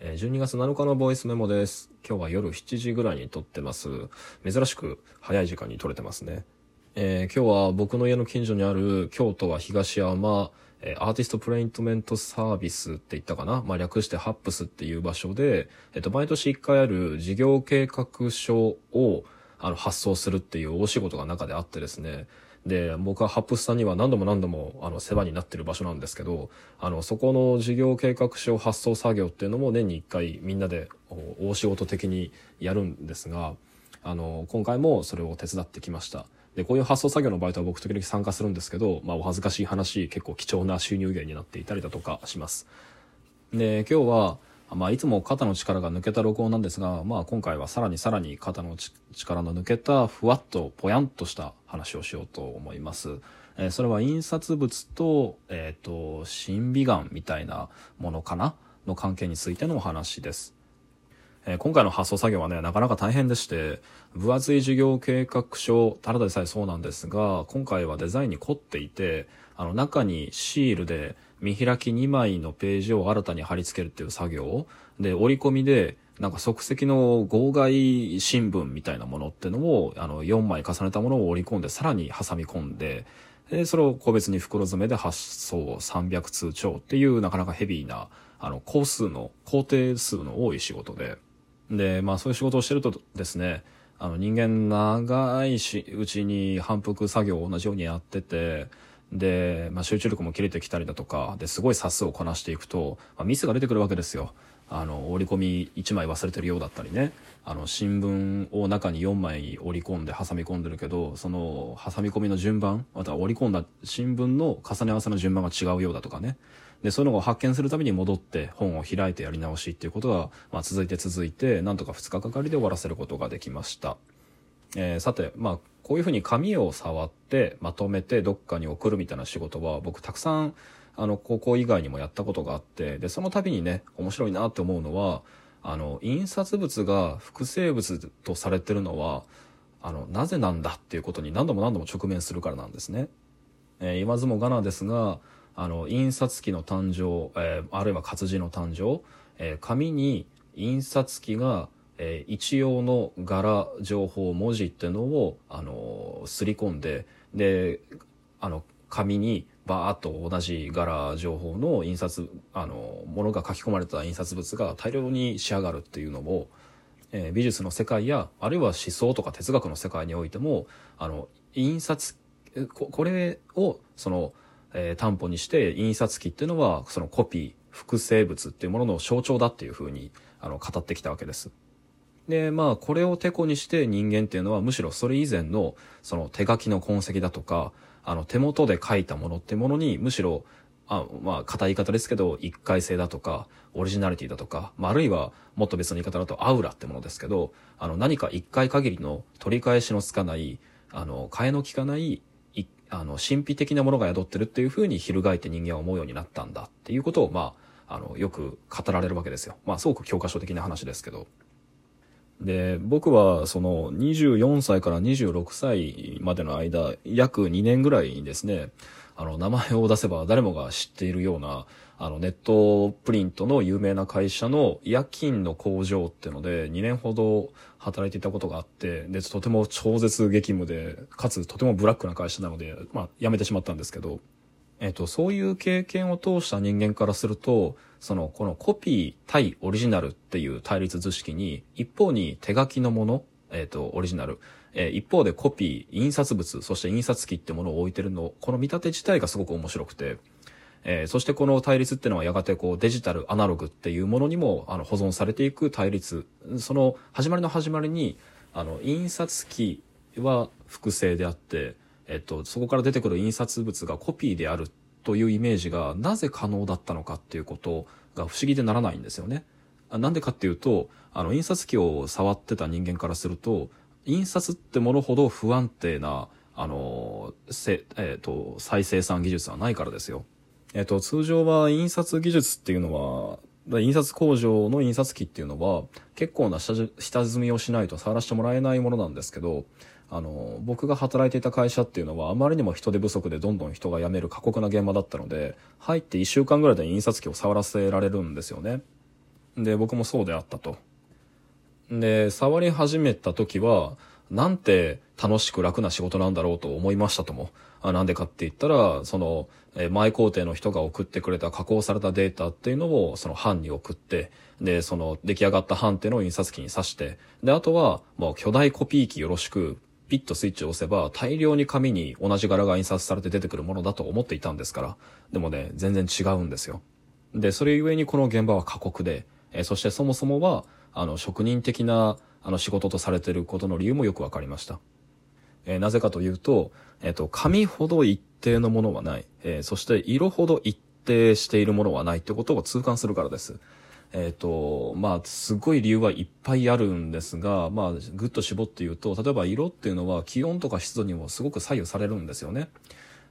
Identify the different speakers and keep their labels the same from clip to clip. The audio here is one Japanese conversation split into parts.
Speaker 1: 12月7日のボイスメモです。今日は夜7時ぐらいに撮ってます。珍しく早い時間に撮れてますね。えー、今日は僕の家の近所にある京都は東山、えアーティストプレイントメントサービスって言ったかな？まあ、略してハップスっていう場所で、えっと、毎年1回ある事業計画書をあの発送するっていう大仕事が中であってですね、で、僕はハップスさんには何度も何度もあの世話になってる場所なんですけど、あの、そこの事業計画書発送作業っていうのも年に1回みんなで大仕事的にやるんですが、あの、今回もそれを手伝ってきました。で、こういう発送作業の場合とは僕時々参加するんですけど、まあお恥ずかしい話、結構貴重な収入源になっていたりだとかします。で、今日は、まあ、いつも肩の力が抜けた録音なんですが、まあ、今回はさらにさらに肩の力の抜けたふわっとぽやんとした話をしようと思います。えー、それは印刷物と、えっ、ー、と、審美眼みたいなものかな？の関係についてのお話です。えー、今回の発送作業はね、なかなか大変でして、分厚い事業計画書、ただでさえそうなんですが、今回はデザインに凝っていて、あの中にシールで見開き2枚のページを新たに貼り付けるっていう作業。で折り込みでなんか即席の号外新聞みたいなものっていうのをあの4枚重ねたものを折り込んでさらに挟み込んででそれを個別に袋詰めで発送300通帳っていうなかなかヘビーなあの工数の工程数の多い仕事で。でまあそういう仕事をしてるとですねあの人間長いしうちに反復作業を同じようにやっててで、まあ、集中力も切れてきたりだとか、で、すごい冊数をこなしていくと、まあ、ミスが出てくるわけですよ。あの、折り込み1枚忘れてるようだったりね。あの、新聞を中に4枚折り込んで挟み込んでるけど、その、挟み込みの順番、また折り込んだ新聞の重ね合わせの順番が違うようだとかね。で、そういうのを発見するために戻って本を開いてやり直しっていうことが、まあ、続いて続いて、なんとか2日かかりで終わらせることができました。えー、さて、まあ、こういうふうに紙を触ってまとめてどっかに送るみたいな仕事は僕たくさんあの高校以外にもやったことがあってでその度にね面白いなって思うのはあの印刷物が複製物とされてるのはあのなぜなんだっていうことに何度も何度も直面するからなんですね。えー、言わずもがなですがあの印刷機の誕生、えー、あるいは活字の誕生、えー、紙に印刷機がえー、一応の柄情報文字っていうのをあのすり込んでであの紙にバーッと同じ柄情報の印刷あのものが書き込まれた印刷物が大量に仕上がるっていうのも、えー、美術の世界やあるいは思想とか哲学の世界においてもあの印刷ここれをその、えー、担保にして印刷機っていうのはそのコピー複製物っていうものの象徴だっていうふうにあの語ってきたわけです。で、まあ、これをてこにして人間っていうのはむしろそれ以前のその手書きの痕跡だとか、あの手元で書いたものってものにむしろ、あまあ、硬い言い方ですけど、一回性だとか、オリジナリティだとか、まあ、あるいはもっと別の言い方だとアウラってものですけど、あの何か一回限りの取り返しのつかない、あの、替えの利かない、あの、神秘的なものが宿ってるっていうふうに翻って人間は思うようになったんだっていうことを、まあ、あの、よく語られるわけですよ。まあ、すごく教科書的な話ですけど。で、僕はその24歳から26歳までの間、約2年ぐらいにですね、あの、名前を出せば誰もが知っているような、あの、ネットプリントの有名な会社の夜勤の工場っていうので、2年ほど働いていたことがあって、で、とても超絶激務で、かつとてもブラックな会社なので、まあ、辞めてしまったんですけど、えっと、そういう経験を通した人間からすると、その、このコピー対オリジナルっていう対立図式に、一方に手書きのもの、えっと、オリジナル、えー、一方でコピー、印刷物、そして印刷機ってものを置いてるの、この見立て自体がすごく面白くて、えー、そしてこの対立っていうのはやがてこうデジタル、アナログっていうものにもあの保存されていく対立。その始まりの始まりに、あの、印刷機は複製であって、えっと、そこから出てくる印刷物がコピーであるというイメージがなぜ可能だったのかっていうことが不思議でならないんですよね。なんでかっていうと、あの、印刷機を触ってた人間からすると、印刷ってものほど不安定な、あの、せ、えっ、ー、と、再生産技術はないからですよ。えっ、ー、と、通常は印刷技術っていうのは、印刷工場の印刷機っていうのは結構な下積みをしないと触らせてもらえないものなんですけど、あの、僕が働いていた会社っていうのはあまりにも人手不足でどんどん人が辞める過酷な現場だったので、入って1週間ぐらいで印刷機を触らせられるんですよね。で、僕もそうであったと。で、触り始めた時は、なんて楽しく楽な仕事なんだろうと思いましたとも。あなんでかって言ったら、その、え前工程の人が送ってくれた加工されたデータっていうのをその版に送って、で、その出来上がった版っていうのを印刷機に挿して、で、あとはもう巨大コピー機よろしく、ピッとスイッチを押せば大量に紙に同じ柄が印刷されて出てくるものだと思っていたんですから。でもね、全然違うんですよ。で、それゆえにこの現場は過酷で、えそしてそもそもは、あの、職人的な、あの、仕事とされてることの理由もよくわかりました。えー、なぜかというと、えっ、ー、と、紙ほど一定のものはない、えー、そして色ほど一定しているものはないってことを痛感するからです。えっ、と、まあ、すごい理由はいっぱいあるんですが、まあ、ぐっと絞って言うと、例えば色っていうのは気温とか湿度にもすごく左右されるんですよね。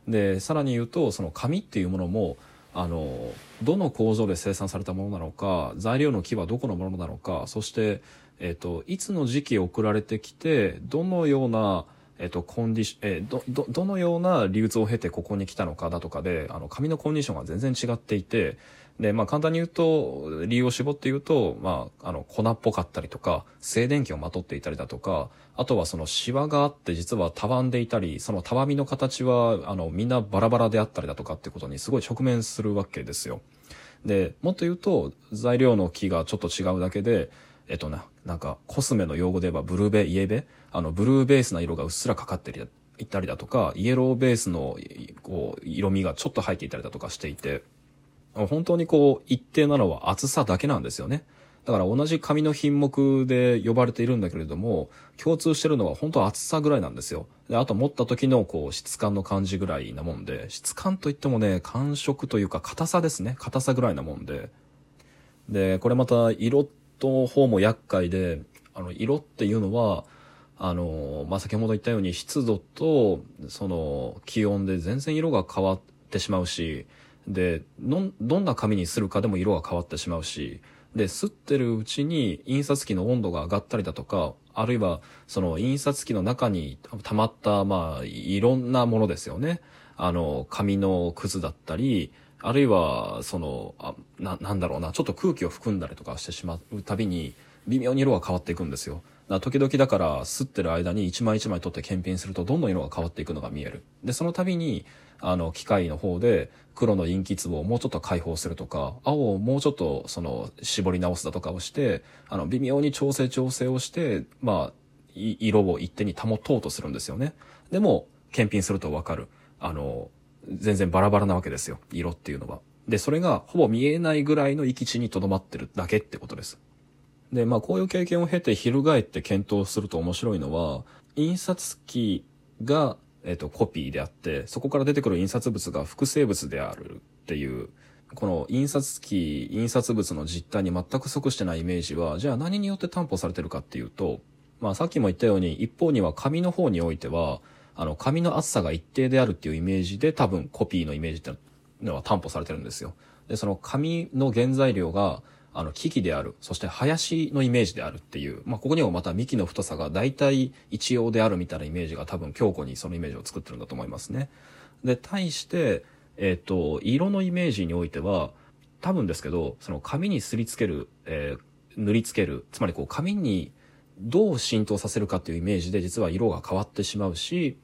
Speaker 1: で、さらに言うと、その紙っていうものも、あの、どの工場で生産されたものなのか、材料の木はどこのものなのか、そして、えっ、と、いつの時期送られてきて、どのような、えっと、コンディション、えど、ど、どのような流通を経てここに来たのかだとかで、あの、紙のコンディションが全然違っていて、で、まあ簡単に言うと、理由を絞って言うと、まあ、あの、粉っぽかったりとか、静電気をまとっていたりだとか、あとはそのシワがあって実はたわんでいたり、そのたわみの形は、あの、みんなバラバラであったりだとかってことにすごい直面するわけですよ。で、もっと言うと、材料の木がちょっと違うだけで、えっとな、なんかコスメの用語で言えばブルーベ、イエベ？あの、ブルーベースな色がうっすらかかっていたりだとか、イエローベースの、こう、色味がちょっと入っていたりだとかしていて、本当にこう、一定なのは厚さだけなんですよね。だから同じ紙の品目で呼ばれているんだけれども、共通してるのは本当厚さぐらいなんですよ。で、あと持った時のこう質感の感じぐらいなもんで、質感といってもね、感触というか硬さですね。硬さぐらいなもんで。で、これまた色と方も厄介で、あの、色っていうのは、あの、まあ、先ほど言ったように湿度と、その、気温で全然色が変わってしまうし、で、ど、どんな紙にするかでも色が変わってしまうし、で、吸ってるうちに印刷機の温度が上がったりだとか、あるいは、その印刷機の中に溜まった、まあ、いろんなものですよね。あの、紙のくずだったり、あるいは、その、あな、なんだろうな、ちょっと空気を含んだりとかしてしまうたびに、微妙に色が変わっていくんですよ。だ時々だから、吸ってる間に一枚一枚取って検品すると、どんどん色が変わっていくのが見える。で、その度に、あの、機械の方で、黒のインキ壺をもうちょっと解放するとか、青をもうちょっと、その、絞り直すだとかをして、あの、微妙に調整調整をして、まあ、色を一手に保とうとするんですよね。でも、検品するとわかる。あの、全然バラバラなわけですよ。色っていうのは。で、それがほぼ見えないぐらいの域地に留まってるだけってことです。で、まあこういう経験を経て翻って検討すると面白いのは、印刷機が、えっ、と、コピーであって、そこから出てくる印刷物が複製物であるっていう、この印刷機、印刷物の実態に全く即してないイメージは、じゃあ何によって担保されてるかっていうと、まあさっきも言ったように、一方には紙の方においては、あの、紙の厚さが一定であるっていうイメージで多分コピーのイメージってのは担保されてるんですよ。で、その紙の原材料が、あの、木々である、そして林のイメージであるっていう、まあ、ここにもまた幹の太さが大体一様であるみたいなイメージが多分強固にそのイメージを作ってるんだと思いますね。で、対して、えっ、ー、と、色のイメージにおいては、多分ですけど、その紙にすりつける、えー、塗りつける、つまりこう紙にどう浸透させるかっていうイメージで実は色が変わってしまうし、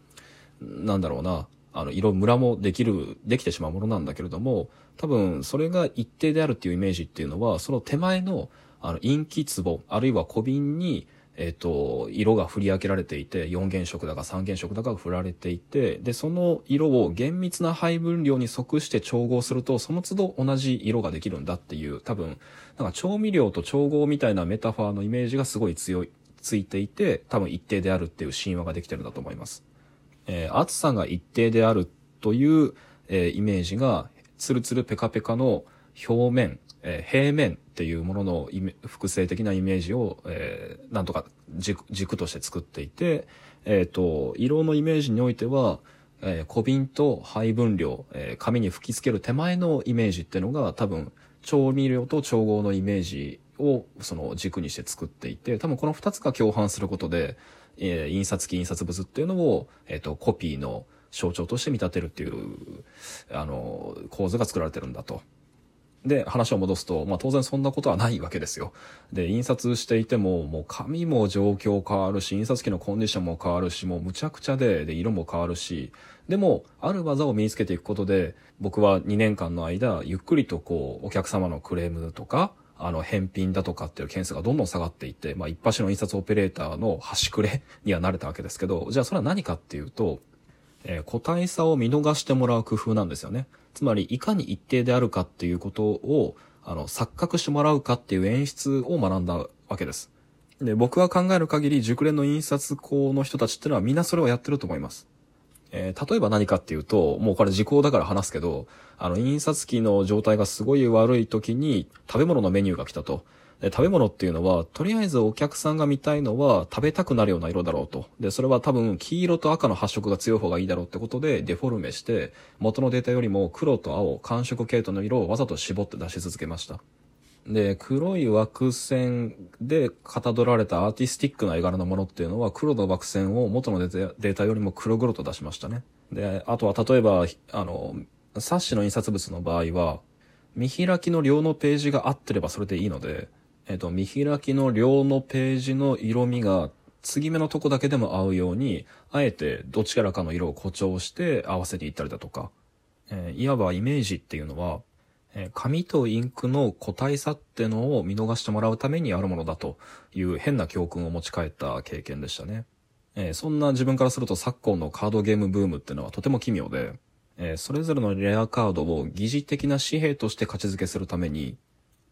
Speaker 1: なんだろうな、あの、色ムラもできる、できてしまうものなんだけれども、多分、それが一定であるっていうイメージっていうのは、その手前の、あの、陰気壺、あるいは小瓶に、えっ、と、色が振り分けられていて、4原色だか3原色だかが振られていて、で、その色を厳密な配分量に即して調合すると、その都度同じ色ができるんだっていう、多分、なんか調味料と調合みたいなメタファーのイメージがすごい強い、ついていて、多分一定であるっていう神話ができてるんだと思います。えー、厚さが一定であるという、えー、イメージが、ツルツルペカペカの表面、えー、平面っていうものの複製的なイメージを、えー、なんとか軸軸として作っていて、えっ、ー、と、色のイメージにおいては、えー、小瓶と配分量、えー、紙に吹き付ける手前のイメージっていうのが多分調味料と調合のイメージをその軸にして作っていて、多分この二つが共犯することで、えー、印刷機、印刷物っていうのを、えっ、ー、と、コピーの象徴として見立てるっていう、あの、構図が作られてるんだと。で、話を戻すと、まあ当然そんなことはないわけですよ。で、印刷していても、もう紙も状況変わるし、印刷機のコンディションも変わるし、もうむちゃくちゃで、で、色も変わるし、でも、ある技を身につけていくことで、僕は2年間の間、ゆっくりとこう、お客様のクレームとか、あの、返品だとかっていう件数がどんどん下がっていって、まあ一発の印刷オペレーターの端くれにはなれたわけですけど、じゃあそれは何かっていうと、えー、個体差を見逃してもらう工夫なんですよね。つまり、いかに一定であるかっていうことを、あの、錯覚してもらうかっていう演出を学んだわけです。で、僕が考える限り、熟練の印刷工の人たちっていうのはみんなそれをやってると思います。えー、例えば何かっていうと、もうこれ時効だから話すけど、あの、印刷機の状態がすごい悪い時に食べ物のメニューが来たと。で食べ物っていうのは、とりあえずお客さんが見たいのは食べたくなるような色だろうと。で、それは多分黄色と赤の発色が強い方がいいだろうってことでデフォルメして、元のデータよりも黒と青、寒色系統の色をわざと絞って出し続けました。で、黒い枠線でかたどられたアーティスティックな絵柄のものっていうのは黒の枠線を元のデータよりも黒々と出しましたね。で、あとは例えば、あの、冊子の印刷物の場合は、見開きの両のページが合ってればそれでいいので、えっ、と、見開きの両のページの色味が継ぎ目のとこだけでも合うように、あえてどちらかの色を誇張して合わせていったりだとか、えー、いわばイメージっていうのは、え、紙とインクの個体差ってのを見逃してもらうためにあるものだという変な教訓を持ち帰った経験でしたね。え、そんな自分からすると昨今のカードゲームブームってのはとても奇妙で、えそれぞれのレアカードを疑似的な紙幣として価値づけするために、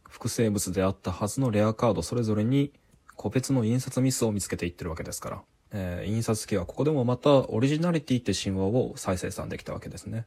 Speaker 1: 複生物であったはずのレアカードそれぞれに個別の印刷ミスを見つけていってるわけですから、え、印刷機はここでもまたオリジナリティって神話を再生産できたわけですね。